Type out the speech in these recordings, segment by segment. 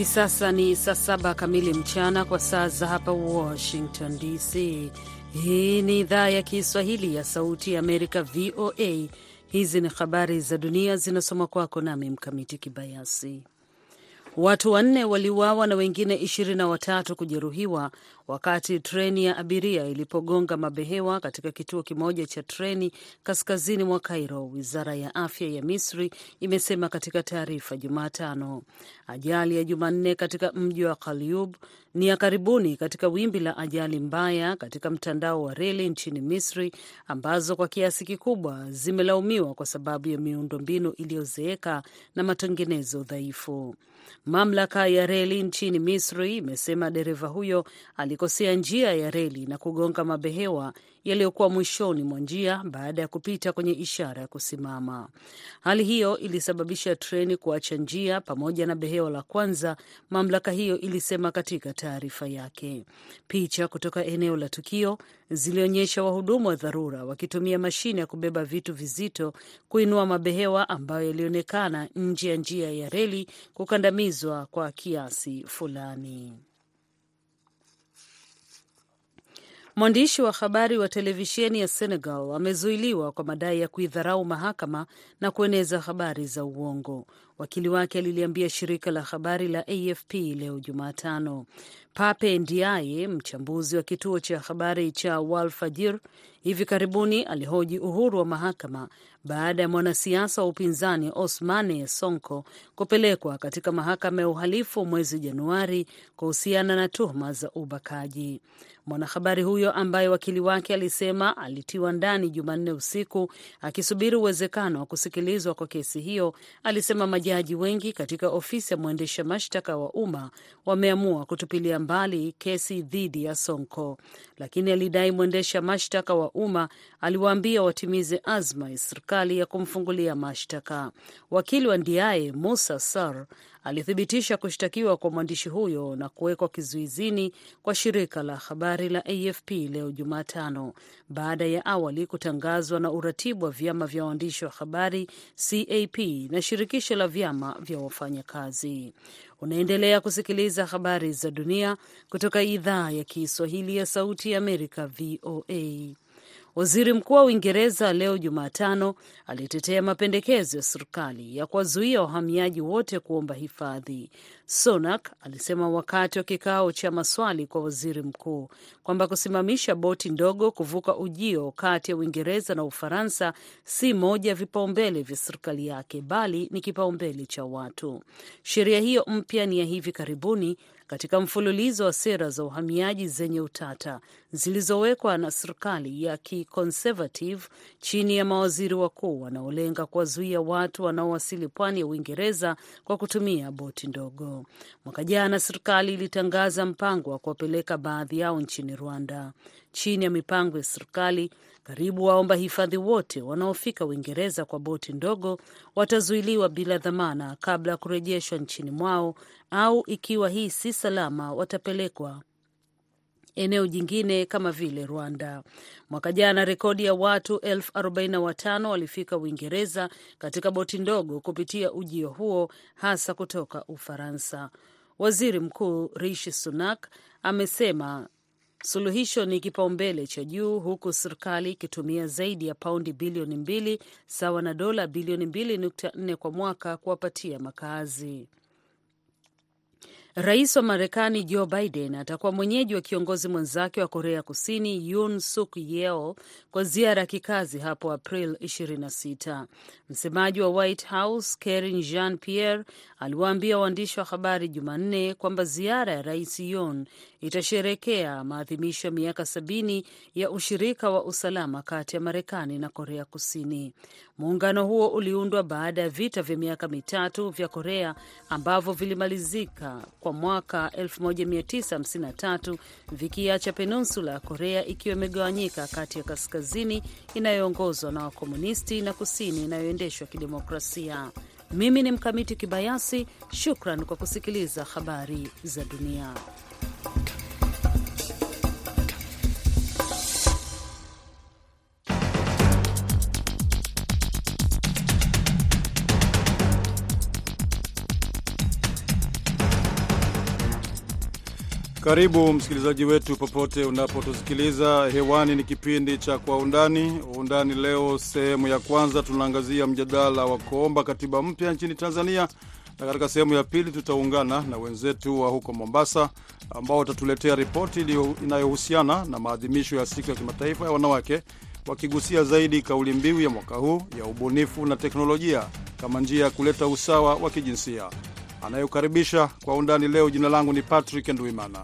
Hivi sasa ni saa saba kamili mchana kwa saa za hapa Washington DC. Hii ni idhaa ya Kiswahili ya Sauti ya Amerika, VOA. Hizi ni habari za dunia zinasoma kwako nami Mkamiti Kibayasi. Watu wanne waliuawa na wengine ishirini na watatu kujeruhiwa wakati treni ya abiria ilipogonga mabehewa katika kituo kimoja cha treni kaskazini mwa Cairo, wizara ya afya ya Misri imesema katika taarifa Jumatano. Ajali ya Jumanne katika mji wa Kalyub ni ya karibuni katika wimbi la ajali mbaya katika mtandao wa reli nchini Misri ambazo kwa kiasi kikubwa zimelaumiwa kwa sababu ya miundombinu iliyozeeka na matengenezo dhaifu. Mamlaka ya reli nchini Misri imesema dereva huyo alikosea njia ya reli na kugonga mabehewa yaliyokuwa mwishoni mwa njia baada ya kupita kwenye ishara ya kusimama. Hali hiyo ilisababisha treni kuacha njia pamoja na behewa la kwanza, mamlaka hiyo ilisema katika taarifa yake. Picha kutoka eneo la tukio zilionyesha wahudumu wa dharura wakitumia mashine ya kubeba vitu vizito kuinua mabehewa ambayo yalionekana nje ya njia ya reli kukandamizwa kwa kiasi fulani. Mwandishi wa habari wa televisheni ya Senegal amezuiliwa kwa madai ya kuidharau mahakama na kueneza habari za uongo. Wakili wake aliliambia shirika la habari la AFP leo Jumatano. Pape Ndiaye, mchambuzi wa kituo cha habari cha Walfajir, hivi karibuni alihoji uhuru wa mahakama baada ya mwanasiasa wa upinzani Osmane Sonko kupelekwa katika mahakama ya uhalifu mwezi Januari kuhusiana na tuhuma za ubakaji. Mwanahabari huyo ambaye wakili wake alisema alitiwa ndani Jumanne usiku akisubiri uwezekano wa kusikilizwa kwa kesi hiyo, alisema majaji wengi katika ofisi ya mwendesha mashtaka wa umma wameamua kutupilia mbali kesi dhidi ya Sonko, lakini alidai mwendesha mashtaka wa umma aliwaambia watimize azma ya serikali ya kumfungulia mashtaka. Wakili wa Ndiaye Musa Sar alithibitisha kushtakiwa kwa mwandishi huyo na kuwekwa kizuizini kwa shirika la habari la AFP leo Jumatano, baada ya awali kutangazwa na uratibu wa vyama vya waandishi wa habari CAP na shirikisho la vyama vya wafanyakazi. Unaendelea kusikiliza habari za dunia kutoka idhaa ya Kiswahili ya Sauti ya Amerika, VOA. Waziri Mkuu wa Uingereza leo Jumatano alitetea mapendekezo ya serikali ya kuwazuia wahamiaji wote kuomba hifadhi. Sunak alisema wakati wa kikao cha maswali kwa waziri mkuu kwamba kusimamisha boti ndogo kuvuka ujio kati ya Uingereza na Ufaransa si moja ya vipaumbele vya serikali yake, bali ni kipaumbele cha watu. Sheria hiyo mpya ni ya hivi karibuni katika mfululizo wa sera za uhamiaji zenye utata zilizowekwa na serikali ya kiconservative chini ya mawaziri wakuu wanaolenga kuwazuia watu wanaowasili pwani ya Uingereza kwa kutumia boti ndogo. Mwaka jana serikali ilitangaza mpango wa kuwapeleka baadhi yao nchini Rwanda. Chini ya mipango ya serikali, karibu waomba hifadhi wote wanaofika Uingereza kwa boti ndogo watazuiliwa bila dhamana kabla ya kurejeshwa nchini mwao, au ikiwa hii si salama, watapelekwa eneo jingine kama vile Rwanda. Mwaka jana rekodi ya watu elfu arobaini na watano walifika Uingereza katika boti ndogo kupitia ujio huo, hasa kutoka Ufaransa. Waziri Mkuu Rishi Sunak amesema suluhisho ni kipaumbele cha juu huku serikali ikitumia zaidi ya paundi bilioni mbili sawa na dola bilioni mbili nukta nne kwa mwaka kuwapatia makazi. Rais wa Marekani Joe Biden atakuwa mwenyeji wa kiongozi mwenzake wa Korea Kusini Yoon Suk Yeol kwa ziara ya kikazi hapo April 26. Msemaji wa White House Karine Jean Pierre aliwaambia waandishi wa habari Jumanne kwamba ziara ya rais Yoon itasherekea maadhimisho ya miaka sabini ya ushirika wa usalama kati ya Marekani na Korea Kusini. Muungano huo uliundwa baada ya vita vya miaka mitatu vya Korea ambavyo vilimalizika kwa mwaka 1953 vikiacha peninsula ya Korea ikiwa imegawanyika kati ya kaskazini inayoongozwa na wakomunisti na kusini inayoendeshwa kidemokrasia. Mimi ni Mkamiti Kibayasi, shukran kwa kusikiliza habari za dunia. Karibu msikilizaji wetu popote unapotusikiliza hewani. Ni kipindi cha Kwa Undani. Undani leo, sehemu ya kwanza, tunaangazia mjadala wa kuomba katiba mpya nchini Tanzania, na katika sehemu ya pili tutaungana na wenzetu wa huko Mombasa ambao watatuletea ripoti inayohusiana na maadhimisho ya siku ya kimataifa ya wanawake, wakigusia zaidi kauli mbiu ya mwaka huu ya ubunifu na teknolojia kama njia ya kuleta usawa wa kijinsia. Anayokaribisha kwa undani leo, jina langu ni Patrick Ndwimana.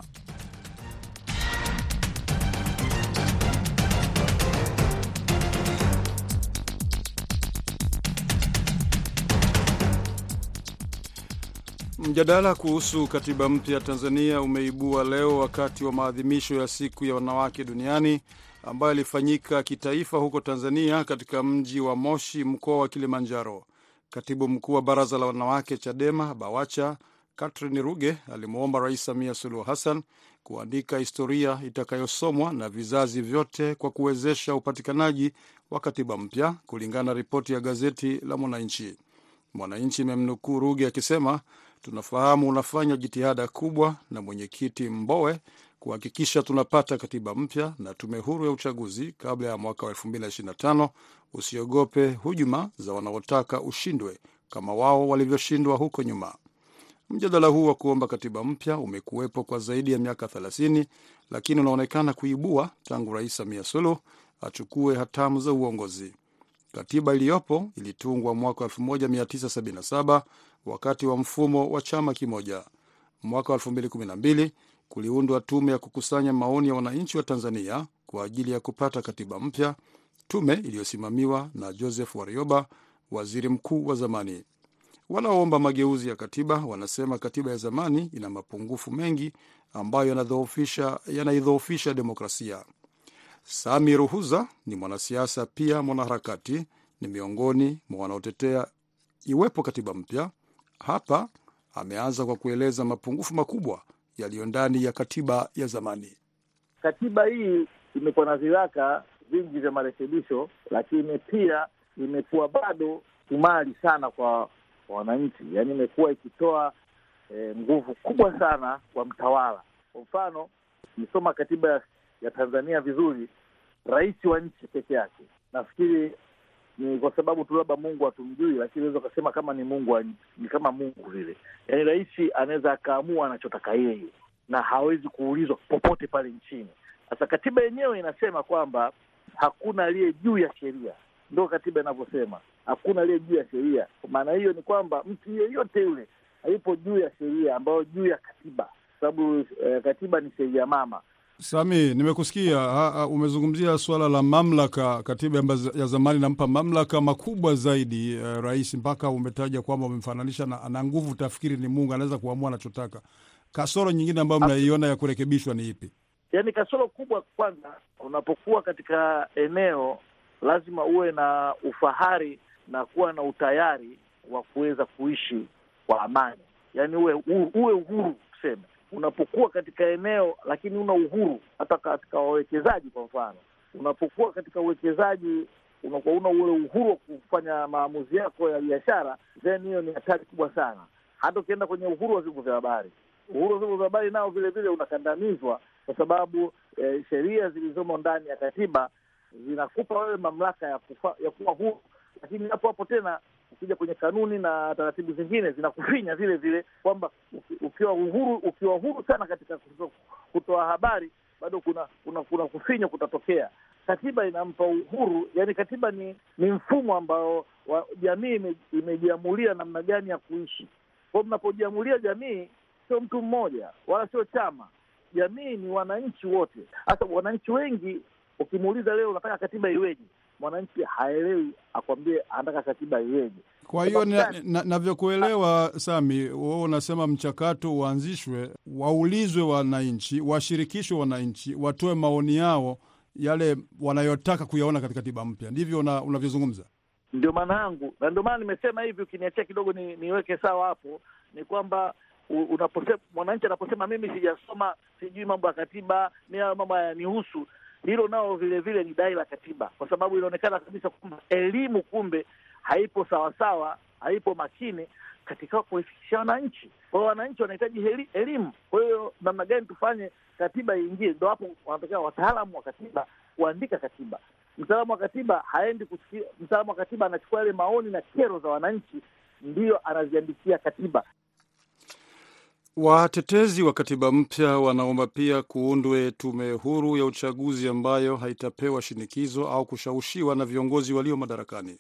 Mjadala kuhusu katiba mpya Tanzania umeibua leo wakati wa maadhimisho ya siku ya wanawake duniani ambayo ilifanyika kitaifa huko Tanzania, katika mji wa Moshi, mkoa wa Kilimanjaro. Katibu mkuu wa baraza la wanawake CHADEMA BAWACHA Catherine Ruge alimwomba Rais Samia Suluhu Hassan kuandika historia itakayosomwa na vizazi vyote kwa kuwezesha upatikanaji wa katiba mpya, kulingana na ripoti ya gazeti la Mwananchi. Mwananchi imemnukuu Ruge akisema, tunafahamu unafanya jitihada kubwa na mwenyekiti Mbowe kuhakikisha tunapata katiba mpya na tume huru ya uchaguzi kabla ya mwaka wa 2025. Usiogope hujuma za wanaotaka ushindwe kama wao walivyoshindwa huko nyuma. Mjadala huu wa kuomba katiba mpya umekuwepo kwa zaidi ya miaka 30, lakini unaonekana kuibua tangu Rais Samia Suluhu achukue hatamu za uongozi. Katiba iliyopo ilitungwa mwaka 1977 wakati wa mfumo wa chama kimoja. Mwaka 2012 kuliundwa tume ya kukusanya maoni ya wananchi wa Tanzania kwa ajili ya kupata katiba mpya, tume iliyosimamiwa na Joseph Warioba, waziri mkuu wa zamani. Wanaoomba mageuzi ya katiba wanasema katiba ya zamani ina mapungufu mengi ambayo yanaidhoofisha demokrasia. Sami Ruhuza ni mwanasiasa pia mwanaharakati, ni miongoni mwa wanaotetea iwepo katiba mpya. Hapa ameanza kwa kueleza mapungufu makubwa yaliyo ndani ya katiba ya zamani. Katiba hii imekuwa na viraka vingi vya marekebisho, lakini pia imekuwa bado sumari sana kwa wananchi, yaani imekuwa ikitoa e, nguvu kubwa sana kwa mtawala. Kwa mfano, ukisoma katiba ya, Tanzania vizuri, rais wa nchi peke yake, nafikiri ni kwa sababu tu labda Mungu hatumjui, lakini unaweza ukasema kama ni Mungu ni kama Mungu vile. Yaani rais anaweza akaamua anachotaka yeye na hawezi kuulizwa popote pale nchini. Sasa katiba yenyewe inasema kwamba hakuna aliye juu ya sheria, ndo katiba inavyosema, hakuna aliye juu ya sheria. Kwa maana hiyo ni kwamba mtu yeyote yule hayupo juu ya sheria, ambayo juu ya katiba, sababu eh, katiba ni sheria mama. Sami, nimekusikia ha, umezungumzia suala la mamlaka. Katiba ya zamani inampa mamlaka makubwa zaidi uh, rais, mpaka umetaja kwamba umemfananisha na ana nguvu, tafikiri ni Mungu, anaweza kuamua anachotaka. Kasoro nyingine ambayo mnaiona ya kurekebishwa ni ipi? Yaani kasoro kubwa, kwanza, unapokuwa katika eneo lazima uwe na ufahari na kuwa na utayari wa kuweza kuishi kwa amani, yaani uwe uwe uhuru tuseme unapokuwa katika eneo lakini una uhuru hata katika wawekezaji. Kwa mfano, unapokuwa katika uwekezaji unakuwa una ule uhuru wa kufanya maamuzi yako ya biashara, then hiyo ni hatari kubwa sana. Hata ukienda kwenye uhuru wa vyombo vya habari, uhuru wa vyombo vya habari nao vile vile unakandamizwa, kwa sababu eh, sheria zilizomo ndani ya katiba zinakupa wewe mamlaka ya kufa, ya kuwa huru, lakini hapo hapo tena ukija kwenye kanuni na taratibu zingine zinakufinya vile vile, kwamba ukiwa uhuru ukiwa uhuru sana katika kutoa habari, bado kuna kuna, kuna kufinya kutatokea. Katiba inampa uhuru, yani katiba ni ni mfumo ambao jamii imejiamulia namna gani ya kuishi. Kwa mnapojiamulia jamii, sio mtu mmoja wala sio chama, jamii ni wananchi wote. Hasa wananchi wengi, ukimuuliza leo unataka katiba iweje, mwananchi haelewi, akwambie anataka katiba iweje. Kwa hiyo navyokuelewa, na, na Sami, wewe unasema mchakato uanzishwe, waulizwe wananchi, washirikishwe wananchi, watoe maoni yao yale wanayotaka kuyaona katika katiba mpya. Ndivyo unavyozungumza? Ndio maana yangu, na ndio maana nimesema hivi. Ukiniachia kidogo ni, niweke sawa hapo, ni kwamba unaposema mwananchi anaposema mimi sijasoma, sijui mambo ya katiba, mi hayo mambo hayanihusu hilo nao vile vile ni dai la katiba, kwa sababu inaonekana kabisa kwamba elimu kumbe haipo sawasawa, haipo makini katika kuifikishia wananchi. Kwa hiyo wananchi wanahitaji elimu. Kwa hiyo namna gani tufanye katiba iingie? Ndo hapo wanatokea wataalamu wa katiba kuandika katiba. Mtaalamu wa katiba haendi kusikia, mtaalamu wa katiba anachukua yale maoni na kero za wananchi, ndiyo anaziandikia katiba. Watetezi wa katiba mpya wanaomba pia kuundwe tume huru ya uchaguzi ambayo haitapewa shinikizo au kushawishiwa na viongozi walio madarakani.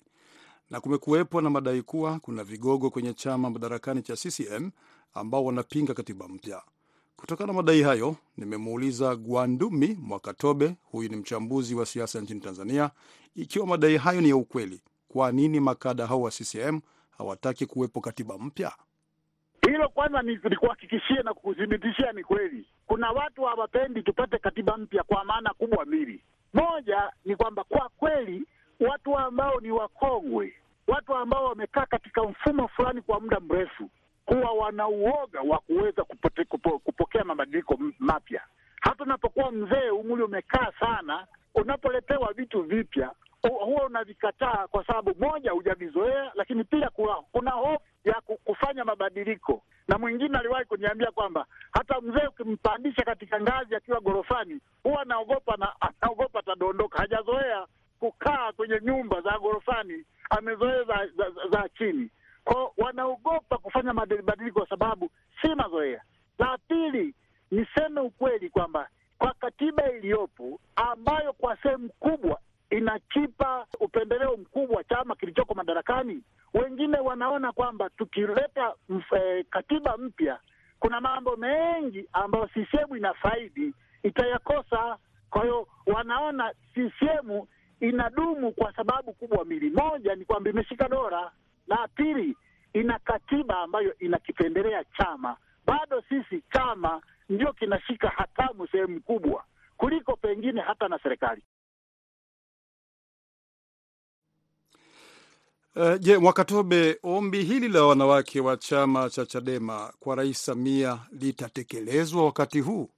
Na kumekuwepo na madai kuwa kuna vigogo kwenye chama madarakani cha CCM ambao wanapinga katiba mpya. Kutokana na madai hayo, nimemuuliza Gwandumi Mwakatobe, huyu ni mchambuzi wa siasa nchini Tanzania, ikiwa madai hayo ni ya ukweli, kwa nini makada hao wa CCM hawataki kuwepo katiba mpya? Hilo kwanza nikuhakikishie na kukuthibitishia ni kweli. Kuna watu hawapendi tupate katiba mpya kwa maana kubwa mbili. Moja ni kwamba kwa kweli watu ambao ni wakongwe, watu ambao wamekaa katika mfumo fulani kwa muda mrefu, huwa wana uoga wa kuweza kupo, kupokea mabadiliko mapya. Hata unapokuwa mzee, umri umekaa sana, unapoletewa vitu vipya huwa unavikataa kwa sababu moja, hujavizoea, lakini pia kuna hofu ya kufanya mabadiliko. Na mwingine aliwahi kuniambia kwamba hata mzee ukimpandisha katika ngazi akiwa ghorofani, huwa anaogopa na anaogopa atadondoka. Hajazoea kukaa kwenye nyumba za ghorofani, amezoea za, za, za, za chini kwao, wanaogopa kufanya mabadiliko kwa sababu si mazoea. La pili, niseme ukweli kwamba kwa katiba iliyopo ambayo kwa sehemu kubwa inakipa upendeleo mkubwa chama kilichoko madarakani. Wengine wanaona kwamba tukileta e, katiba mpya, kuna mambo mengi ambayo CCM inafaidi itayakosa. Kwa hiyo wanaona CCM inadumu kwa sababu kubwa mbili. Moja ni kwamba imeshika dola, na pili ina katiba ambayo inakipendelea chama. Bado sisi chama ndio kinashika hatamu sehemu kubwa kuliko pengine hata na serikali. Uh, je, Mwakatobe, ombi hili la wanawake wa chama cha Chadema kwa Rais Samia litatekelezwa wakati huu?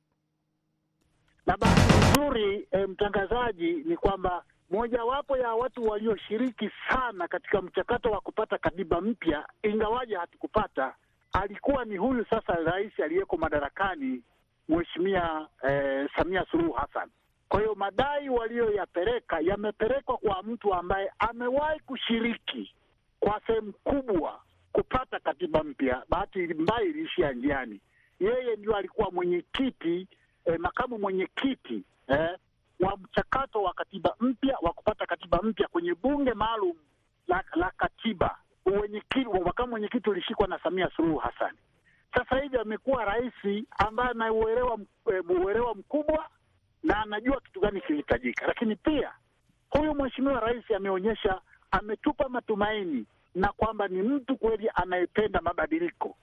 Na bahati nzuri eh, mtangazaji, ni kwamba mojawapo ya watu walioshiriki sana katika mchakato wa kupata katiba mpya, ingawaje hatukupata, alikuwa ni huyu sasa rais aliyeko madarakani, Mheshimiwa eh, Samia Suluhu Hassan. Kwa hiyo madai waliyoyapeleka yamepelekwa kwa mtu ambaye amewahi kushiriki kwa sehemu kubwa kupata katiba mpya. Bahati mbaya iliishia njiani. Yeye ndio alikuwa mwenyekiti eh, makamu mwenyekiti eh, wa mchakato wa katiba mpya wa kupata katiba mpya kwenye bunge maalum la, la katiba. Makamu mwenyekiti ulishikwa na Samia Suluhu Hassan. Sasa hivi amekuwa rais ambaye ana uelewa uelewa mkubwa na anajua kitu gani kilihitajika, lakini pia huyu mheshimiwa rais ameonyesha, ametupa matumaini na kwamba ni mtu kweli anayependa mabadiliko,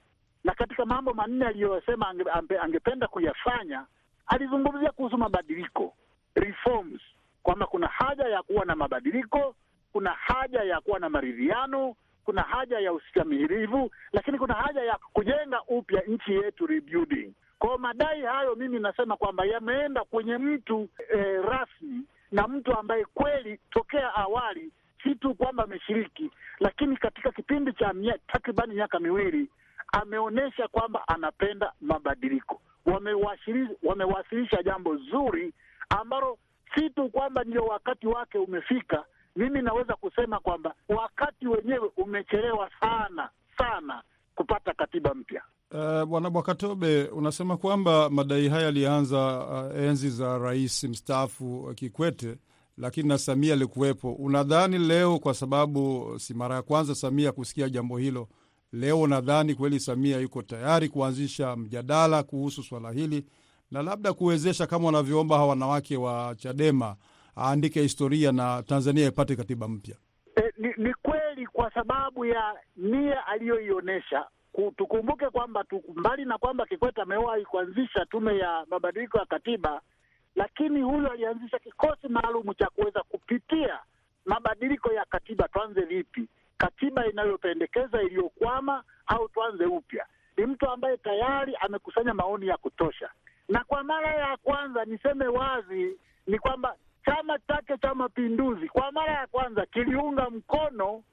na katika mambo manne aliyosema ange, ange, angependa kuyafanya alizungumzia kuhusu mabadiliko reforms, kwamba kuna haja ya kuwa na mabadiliko, kuna haja ya kuwa na maridhiano, kuna haja ya ustamilivu, lakini kuna haja ya kujenga upya nchi yetu, rebuilding. Kwa madai hayo mimi nasema kwamba yameenda kwenye mtu eh, rasmi na mtu ambaye kweli tokea awali si tu kwamba ameshiriki, lakini katika kipindi cha takribani miaka miwili ameonyesha kwamba anapenda mabadiliko. Wamewasilisha jambo zuri ambalo si tu kwamba ndio wakati wake umefika. Mimi naweza kusema kwamba wakati wenyewe umechelewa sana sana kupata katiba mpya. Bwana uh, Bwakatobe, unasema kwamba madai haya yalianza uh, enzi za rais mstaafu Kikwete, lakini na Samia alikuwepo. Unadhani leo, kwa sababu si mara ya kwanza Samia kusikia jambo hilo, leo unadhani kweli Samia yuko tayari kuanzisha mjadala kuhusu swala hili na labda kuwezesha kama wanavyoomba hawa wanawake wa Chadema aandike historia na Tanzania ipate katiba mpya? E, ni, ni kweli kwa sababu ya nia aliyoionyesha tukumbuke kwamba mbali na kwamba Kikwete amewahi kuanzisha tume ya mabadiliko ya katiba, lakini huyo alianzisha kikosi maalum cha kuweza kupitia mabadiliko ya katiba. Tuanze vipi, katiba inayopendekeza iliyokwama, au tuanze upya? Ni mtu ambaye tayari amekusanya maoni ya kutosha, na kwa mara ya kwanza niseme wazi ni kwamba chama chake cha Mapinduzi kwa mara ya kwanza kiliunga mkono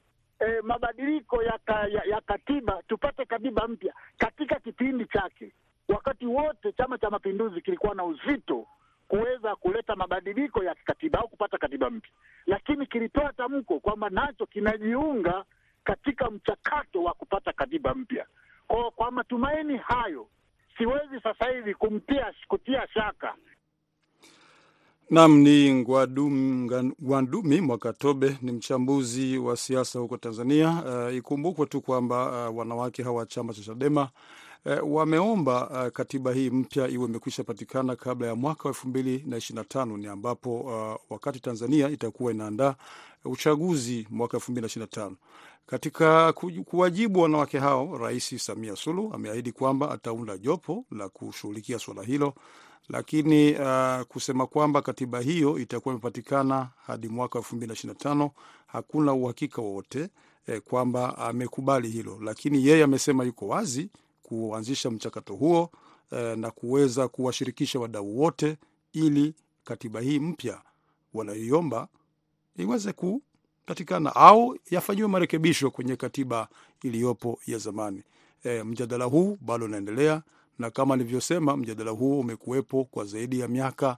eh, mabadiliko ya, ka, ya, ya katiba, tupate katiba mpya katika kipindi chake. Wakati wote Chama cha Mapinduzi kilikuwa na uzito kuweza kuleta mabadiliko ya kikatiba au kupata katiba mpya, lakini kilitoa tamko kwamba nacho kinajiunga katika mchakato wa kupata katiba mpya. Kwa, kwa matumaini hayo siwezi sasa hivi kumtia kutia shaka Nam ni gwandumi Ngwandumi Mwakatobe ni mchambuzi wa siasa huko Tanzania. Uh, ikumbukwe tu kwamba uh, wanawake hawa chama cha Chadema uh, wameomba uh, katiba hii mpya iwe imekwisha patikana kabla ya mwaka wa elfu mbili na ishirini na tano ni ambapo uh, wakati Tanzania itakuwa inaandaa uchaguzi mwaka elfu mbili na ishirini na tano. Katika kuwajibu wanawake hao, Rais Samia Suluhu ameahidi kwamba ataunda jopo la kushughulikia suala hilo lakini uh, kusema kwamba katiba hiyo itakuwa imepatikana hadi mwaka elfu mbili na ishirini na tano hakuna uhakika wowote eh, kwamba amekubali hilo, lakini yeye amesema yuko wazi kuanzisha mchakato huo eh, na kuweza kuwashirikisha wadau wote ili katiba hii mpya wanayoiomba iweze kupatikana au yafanyiwe marekebisho kwenye katiba iliyopo ya zamani. E, mjadala huu bado unaendelea na kama nilivyosema, mjadala huu umekuwepo kwa zaidi ya miaka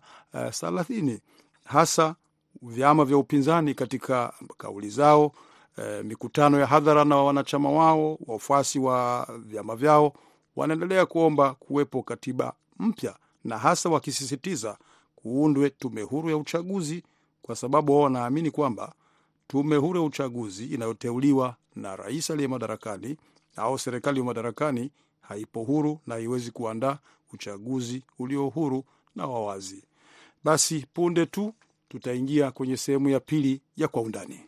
thelathini. Uh, hasa vyama vya upinzani katika kauli zao, uh, mikutano ya hadhara na wanachama wao, wafuasi wa vyama vyao wanaendelea kuomba kuwepo katiba mpya, na hasa wakisisitiza kuundwe tume huru ya uchaguzi, kwa sababu wao wanaamini kwamba tume huru ya uchaguzi inayoteuliwa na rais aliye madarakani au serikali ya madarakani haipo huru na haiwezi kuandaa uchaguzi ulio huru na wawazi. Basi punde tu tutaingia kwenye sehemu ya pili ya Kwa Undani.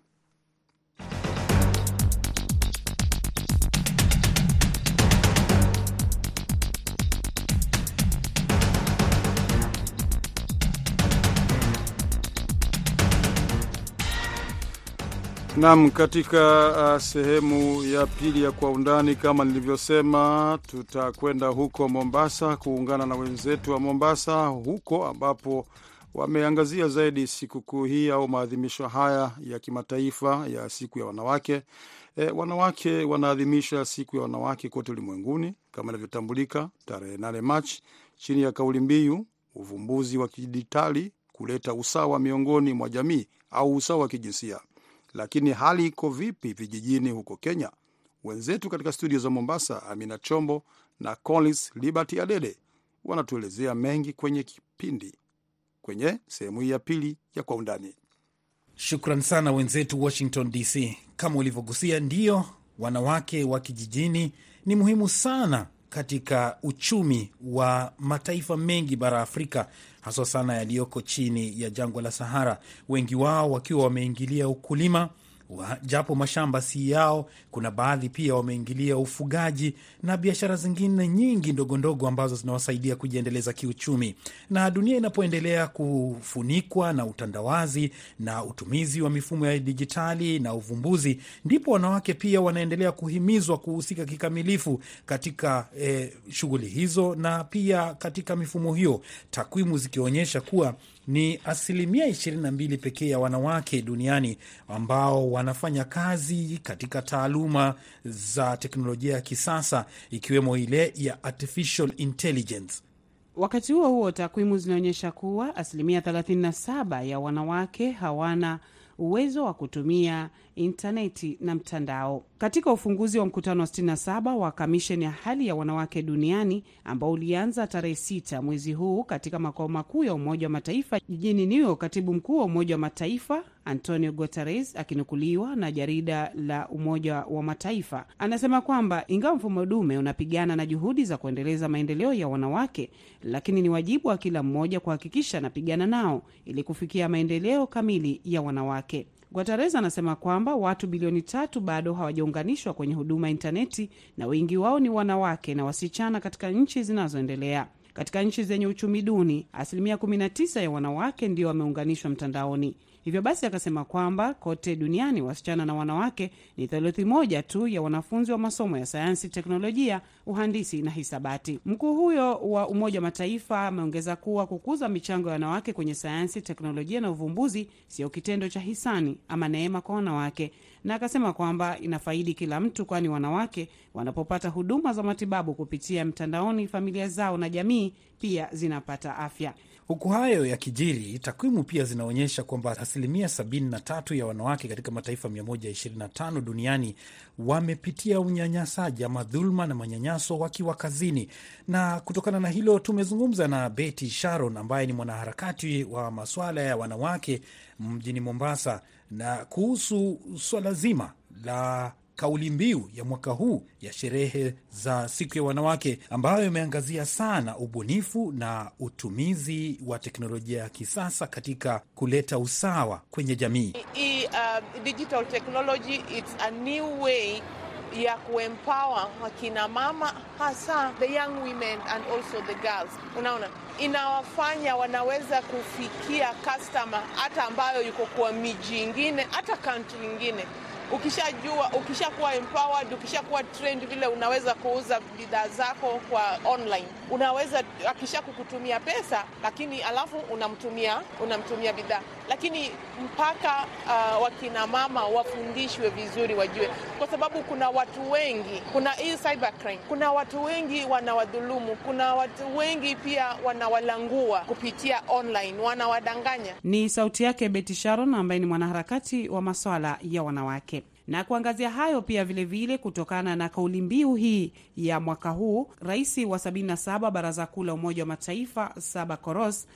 Nam, katika uh, sehemu ya pili ya kwa undani, kama nilivyosema, tutakwenda huko Mombasa kuungana na wenzetu wa Mombasa, huko ambapo wameangazia zaidi sikukuu hii au maadhimisho haya ya kimataifa ya siku ya wanawake. E, wanawake wanaadhimisha siku ya wanawake kote ulimwenguni kama inavyotambulika tarehe 8 Machi chini ya kauli mbiu uvumbuzi wa kidijitali kuleta usawa miongoni mwa jamii au usawa wa kijinsia. Lakini hali iko vipi vijijini huko Kenya? Wenzetu katika studio za Mombasa, Amina Chombo na Collins Liberty Adede wanatuelezea mengi kwenye kipindi, kwenye sehemu hii ya pili ya Kwa Undani. Shukran sana wenzetu Washington DC. Kama ulivyogusia, ndiyo, wanawake wa kijijini ni muhimu sana katika uchumi wa mataifa mengi bara Afrika, haswa sana yaliyoko chini ya jangwa la Sahara, wengi wao wakiwa wameingilia ukulima japo mashamba si yao. Kuna baadhi pia wameingilia ufugaji na biashara zingine nyingi ndogo ndogo ambazo zinawasaidia kujiendeleza kiuchumi. Na dunia inapoendelea kufunikwa na utandawazi na utumizi wa mifumo ya dijitali na uvumbuzi, ndipo wanawake pia wanaendelea kuhimizwa kuhusika kikamilifu katika eh, shughuli hizo na pia katika mifumo hiyo, takwimu zikionyesha kuwa ni asilimia 22 pekee ya wanawake duniani ambao wanafanya kazi katika taaluma za teknolojia ya kisasa ikiwemo ile ya artificial intelligence. Wakati huo huo, takwimu zinaonyesha kuwa asilimia 37 ya wanawake hawana uwezo wa kutumia intaneti na mtandao. Katika ufunguzi wa mkutano wa 67 wa kamisheni ya hali ya wanawake duniani ambao ulianza tarehe 6 mwezi huu katika makao makuu ya Umoja wa Mataifa jijini New York, katibu mkuu wa Umoja wa Mataifa Antonio Guterres akinukuliwa na jarida la Umoja wa Mataifa anasema kwamba ingawa mfumo dume unapigana na juhudi za kuendeleza maendeleo ya wanawake, lakini ni wajibu wa kila mmoja kuhakikisha anapigana nao ili kufikia maendeleo kamili ya wanawake. Guterres anasema kwamba watu bilioni tatu bado hawajaunganishwa kwenye huduma ya intaneti na wengi wao ni wanawake na wasichana katika nchi zinazoendelea. Katika nchi zenye uchumi duni, asilimia 19 ya wanawake ndio wameunganishwa mtandaoni. Hivyo basi akasema kwamba kote duniani wasichana na wanawake ni theluthi moja tu ya wanafunzi wa masomo ya sayansi, teknolojia, uhandisi na hisabati. Mkuu huyo wa Umoja wa Mataifa ameongeza kuwa kukuza michango ya wanawake kwenye sayansi, teknolojia na uvumbuzi sio kitendo cha hisani ama neema kwa wanawake, na akasema kwamba inafaidi kila mtu, kwani wanawake wanapopata huduma za matibabu kupitia mtandaoni, familia zao na jamii pia zinapata afya. Huku hayo ya kijiri, takwimu pia zinaonyesha kwamba asilimia 73 ya wanawake katika mataifa 125 duniani wamepitia unyanyasaji ama dhuluma na manyanyaso wakiwa kazini. Na kutokana na hilo, tumezungumza na Betty Sharon ambaye ni mwanaharakati wa masuala ya wanawake mjini Mombasa, na kuhusu swala zima la kauli mbiu ya mwaka huu ya sherehe za siku ya wanawake ambayo imeangazia sana ubunifu na utumizi wa teknolojia ya kisasa katika kuleta usawa kwenye jamii. I, uh, digital technology it's a new way ya kuempower wakina mama hasa the young women and also the girls. Unaona, inawafanya wanaweza kufikia customer hata ambayo yuko kwa miji ingine hata country ingine ukishajua ukishakuwa empowered, ukishakuwa trained vile unaweza kuuza bidhaa zako kwa online, unaweza akisha kukutumia pesa, lakini alafu unamtumia unamtumia bidhaa, lakini mpaka uh, wakina mama wafundishwe vizuri, wajue, kwa sababu kuna watu wengi, kuna hii cybercrime, kuna watu wengi wanawadhulumu, kuna watu wengi pia wanawalangua kupitia online, wanawadanganya. Ni sauti yake Betty Sharon ambaye ni mwanaharakati wa maswala ya wanawake na kuangazia hayo pia vilevile vile, kutokana na kauli mbiu hii ya mwaka huu, rais wa 77 Baraza Kuu la Umoja wa Mataifa Saba Koros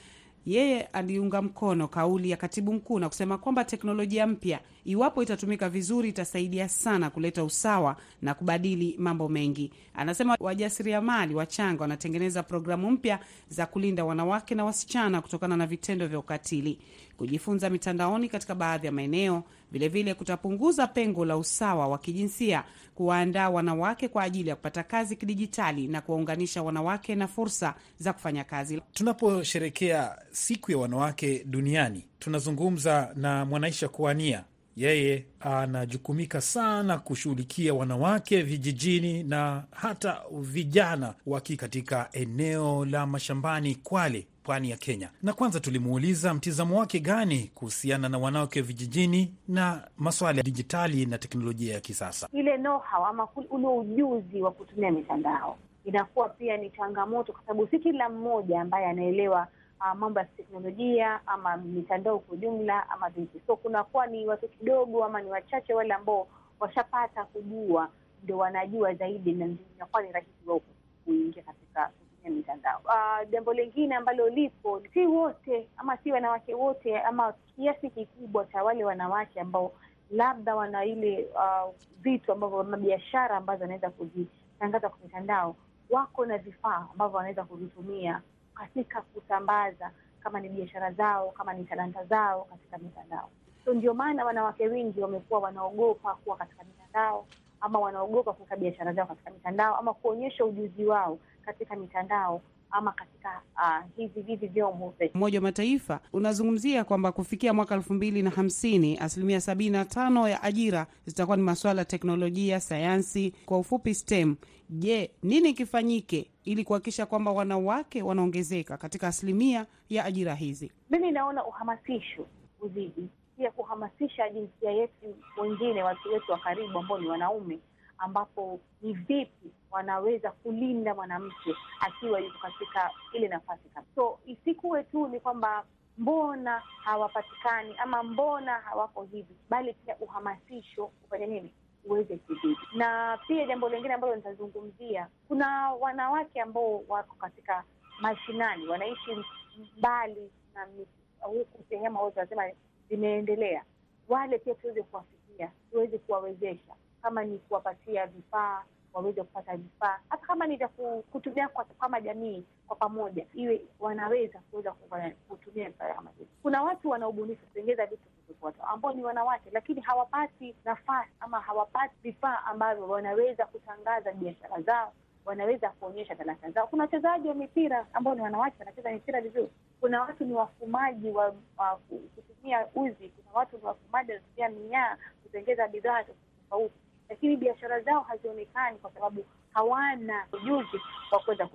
yeye aliunga mkono kauli ya katibu mkuu na kusema kwamba teknolojia mpya, iwapo itatumika vizuri, itasaidia sana kuleta usawa na kubadili mambo mengi. Anasema wajasiriamali wachanga wanatengeneza programu mpya za kulinda wanawake na wasichana kutokana na vitendo vya ukatili. Kujifunza mitandaoni katika baadhi ya maeneo vilevile kutapunguza pengo la usawa wa kijinsia, kuwaandaa wanawake kwa ajili ya kupata kazi kidijitali na kuwaunganisha wanawake na fursa za kufanya kazi. Tunaposherekea siku ya wanawake duniani, tunazungumza na Mwanaisha Kuania. Yeye anajukumika sana kushughulikia wanawake vijijini na hata vijana waki katika eneo la mashambani Kwale, pwani ya Kenya. Na kwanza tulimuuliza mtizamo wake gani kuhusiana na wanawake vijijini na masuala ya dijitali na teknolojia ya kisasa. Ile know-how ama ule ujuzi wa kutumia mitandao inakuwa pia ni changamoto, kwa sababu si kila mmoja ambaye anaelewa uh, mambo ya teknolojia ama mitandao kwa ujumla ama vipi. So kunakuwa ni watu kidogo ama ni wachache wale ambao washapata kujua, ndio wanajua zaidi, na inakuwa ni rahisi wao kuingia katika kutumia mitandao. Uh, lingine ambalo lipo, si wote ama si wanawake wote ama kiasi kikubwa cha wale wanawake ambao labda wana ile uh, vitu ambavyo ama biashara ambazo wanaweza kuzitangaza kwa mitandao, wako na vifaa ambavyo wanaweza kuvitumia katika kusambaza kama ni biashara zao, kama ni talanta zao katika mitandao. So ndio maana wanawake wengi wamekuwa wanaogopa kuwa katika mitandao ama wanaogopa kuweka biashara zao katika mitandao ama kuonyesha ujuzi wao katika mitandao ama katika uh, hivi hivi vyombo. Umoja wa Mataifa unazungumzia kwamba kufikia mwaka elfu mbili na hamsini asilimia sabini na tano ya ajira zitakuwa ni masuala ya teknolojia, sayansi, kwa ufupi STEM. Je, nini kifanyike ili kuhakikisha kwamba wanawake wanaongezeka katika asilimia ya ajira hizi? Mimi naona uhamasisho uzidi, pia kuhamasisha jinsia yetu wengine, watu wetu wa karibu ambao ni wanaume ambapo ni vipi wanaweza kulinda mwanamke akiwa yuko katika ile nafasi kabisa. So isikuwe tu ni kwamba mbona hawapatikani ama mbona hawako hivi, bali pia uhamasisho kufanya nini uweze kudhibiti. Na pia jambo lingine ambalo nitazungumzia, kuna wanawake ambao wako katika mashinani, wanaishi mbali na huku sehemu ambazo tunasema zimeendelea, wale pia tuweze kuwafikia, tuweze kuwawezesha kama ni kuwapatia vifaa waweze kupata vifaa, hata kama ni vya kutumia kwa kama jamii kwa pamoja, iwe wanaweza kuweza kutumia vifaa kama hivi. Kuna watu wana ubunifu kutengeza vitu vitoto ambao ni wanawake, lakini hawapati nafasi ama hawapati vifaa ambavyo wanaweza kutangaza biashara zao, wanaweza kuonyesha talanta zao. Kuna wachezaji wa mipira ambao ni wanawake wanacheza mipira vizuri. Kuna watu ni wafumaji wa, wa kutumia uzi. Kuna watu ni wafumaji wanatumia minyaa kutengeza bidhaa tofauti, lakini biashara zao hazionekani kwa sababu hawana ujuzi wa kuweza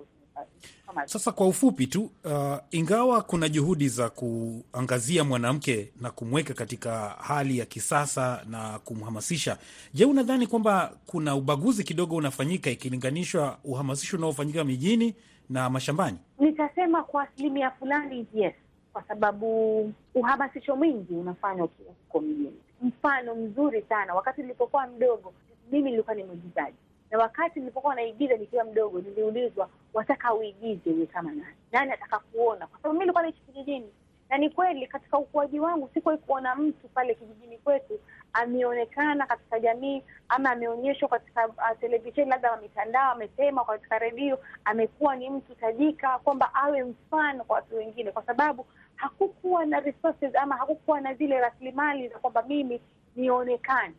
sasa kwa ufupi tu uh, ingawa kuna juhudi za kuangazia mwanamke na kumweka katika hali ya kisasa na kumhamasisha, je, unadhani kwamba kuna ubaguzi kidogo unafanyika ikilinganishwa uhamasisho unaofanyika mijini na mashambani? Nitasema kwa asilimia fulani yes, kwa sababu uhamasisho mwingi unafanywa huko mjini. Mfano mzuri sana, wakati nilipokuwa mdogo, mimi nilikuwa ni mwigizaji na wakati nilipokuwa naigiza nikiwa mdogo, niliulizwa wataka uigize uwe kama nani, nani ataka kuona, kwa sababu mi nilikuwa naishi kijijini. Na ni kweli katika ukuaji wangu sikuwahi kuona mtu pale kijijini kwetu ameonekana katika jamii ama ameonyeshwa katika uh, televisheni labda mitandao, amesema katika redio, amekuwa ni mtu tajika, kwamba awe mfano kwa watu wengine, kwa sababu hakukuwa na resources ama hakukuwa na zile rasilimali za kwamba mimi nionekane.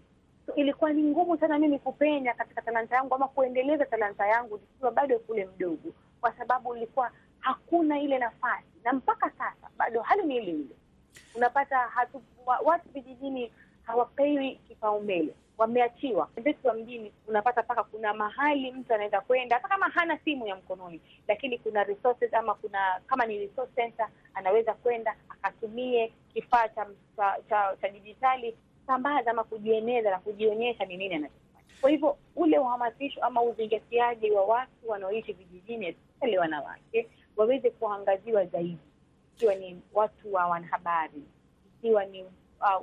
So, ilikuwa ni ngumu sana mimi kupenya katika talanta yangu ama kuendeleza talanta yangu nikiwa bado kule mdogo, kwa sababu ilikuwa hakuna ile nafasi, na mpaka sasa bado hali ni ile ile. Unapata hatu, watu vijijini hawapewi kipaumbele, wameachiwa. Wenzetu wa mjini unapata mpaka kuna mahali mtu anaweza kwenda hata kama hana simu ya mkononi, lakini kuna resources ama kuna kama ni resource center, anaweza kwenda akatumie kifaa cha cha cha dijitali sambaza ama kujieneza na kujionyesha ni nini anachofanya. Kwa hivyo ule uhamasisho ama uzingatiaji wa watu wanaoishi vijijini, especially wanawake, waweze kuangaziwa zaidi, ikiwa ni watu wa wanahabari, ikiwa ni uh,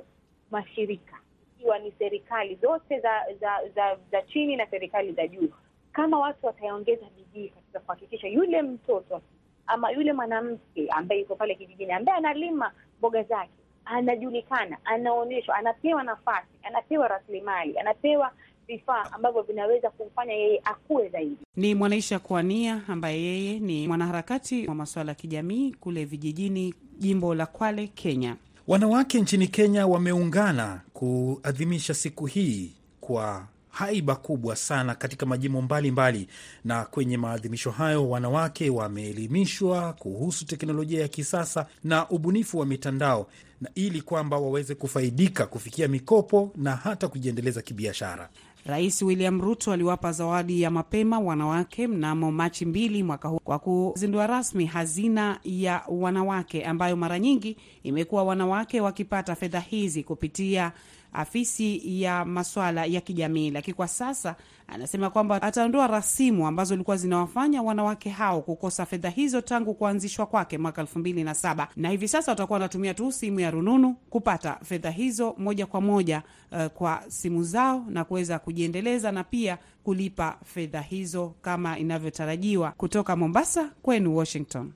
mashirika, ikiwa ni serikali zote za za za, za chini na serikali za juu. Kama watu wataongeza bidii katika kuhakikisha yule mtoto ama yule mwanamke ambaye yuko pale kijijini, ambaye analima mboga zake anajulikana, anaonyeshwa, anapewa nafasi, anapewa rasilimali, anapewa vifaa ambavyo vinaweza kumfanya yeye akue zaidi. Ni Mwanaisha Kwania ambaye yeye ni mwanaharakati wa masuala ya kijamii kule vijijini, jimbo la Kwale, Kenya. Wanawake nchini Kenya wameungana kuadhimisha siku hii kwa haiba kubwa sana katika majimbo mbalimbali, na kwenye maadhimisho hayo wanawake wameelimishwa kuhusu teknolojia ya kisasa na ubunifu wa mitandao, na ili kwamba waweze kufaidika kufikia mikopo na hata kujiendeleza kibiashara. Rais William Ruto aliwapa zawadi ya mapema wanawake mnamo Machi mbili mwaka huu kwa kuzindua rasmi hazina ya wanawake ambayo mara nyingi imekuwa wanawake wakipata fedha hizi kupitia afisi ya maswala ya kijamii, lakini kwa sasa anasema kwamba ataondoa rasimu ambazo zilikuwa zinawafanya wanawake hao kukosa fedha hizo tangu kuanzishwa kwake mwaka elfu mbili na saba na hivi sasa watakuwa wanatumia tu simu ya rununu kupata fedha hizo moja kwa moja uh, kwa simu zao na kuweza kujiendeleza na pia kulipa fedha hizo kama inavyotarajiwa. Kutoka Mombasa kwenu Washington.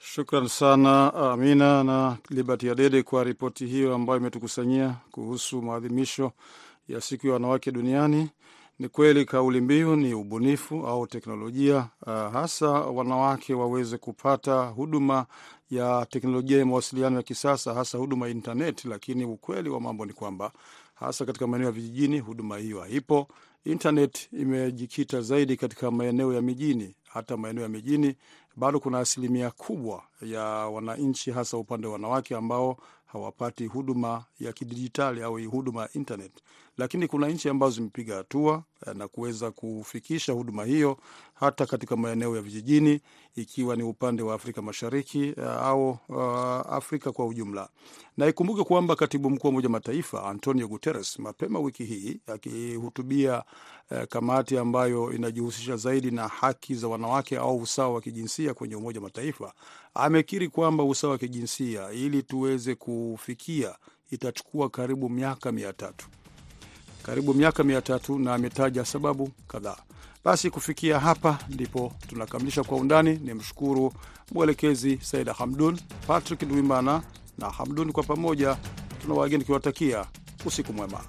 Shukran sana Amina na Liberty Adede kwa ripoti hiyo ambayo imetukusanyia kuhusu maadhimisho ya siku ya wanawake duniani. Ni kweli kauli mbiu ni ubunifu au teknolojia, uh, hasa wanawake waweze kupata huduma ya teknolojia ya mawasiliano ya kisasa, hasa huduma ya intaneti. Lakini ukweli wa mambo ni kwamba hasa katika maeneo ya vijijini huduma hiyo haipo. Intaneti imejikita zaidi katika maeneo ya mijini. Hata maeneo ya mijini bado kuna asilimia kubwa ya wananchi, hasa upande wa wanawake, ambao hawapati huduma ya kidijitali au huduma ya internet. Lakini kuna nchi ambazo zimepiga hatua na kuweza kufikisha huduma hiyo hata katika maeneo ya vijijini, ikiwa ni upande wa Afrika Mashariki au uh, Afrika kwa ujumla. Na ikumbuke kwamba katibu mkuu wa Umoja Mataifa Antonio Guterres mapema wiki hii akihutubia uh, kamati ambayo inajihusisha zaidi na haki za wanawake au usawa wa kijinsia kwenye Umoja Mataifa amekiri kwamba usawa wa kijinsia ili tuweze kufikia itachukua karibu miaka mia tatu karibu miaka mia tatu na ametaja sababu kadhaa. Basi kufikia hapa ndipo tunakamilisha Kwa Undani. Ni mshukuru mwelekezi Saida Hamdun, Patrick Dwimana na Hamdun, kwa pamoja tuna wageni tukiwatakia usiku mwema.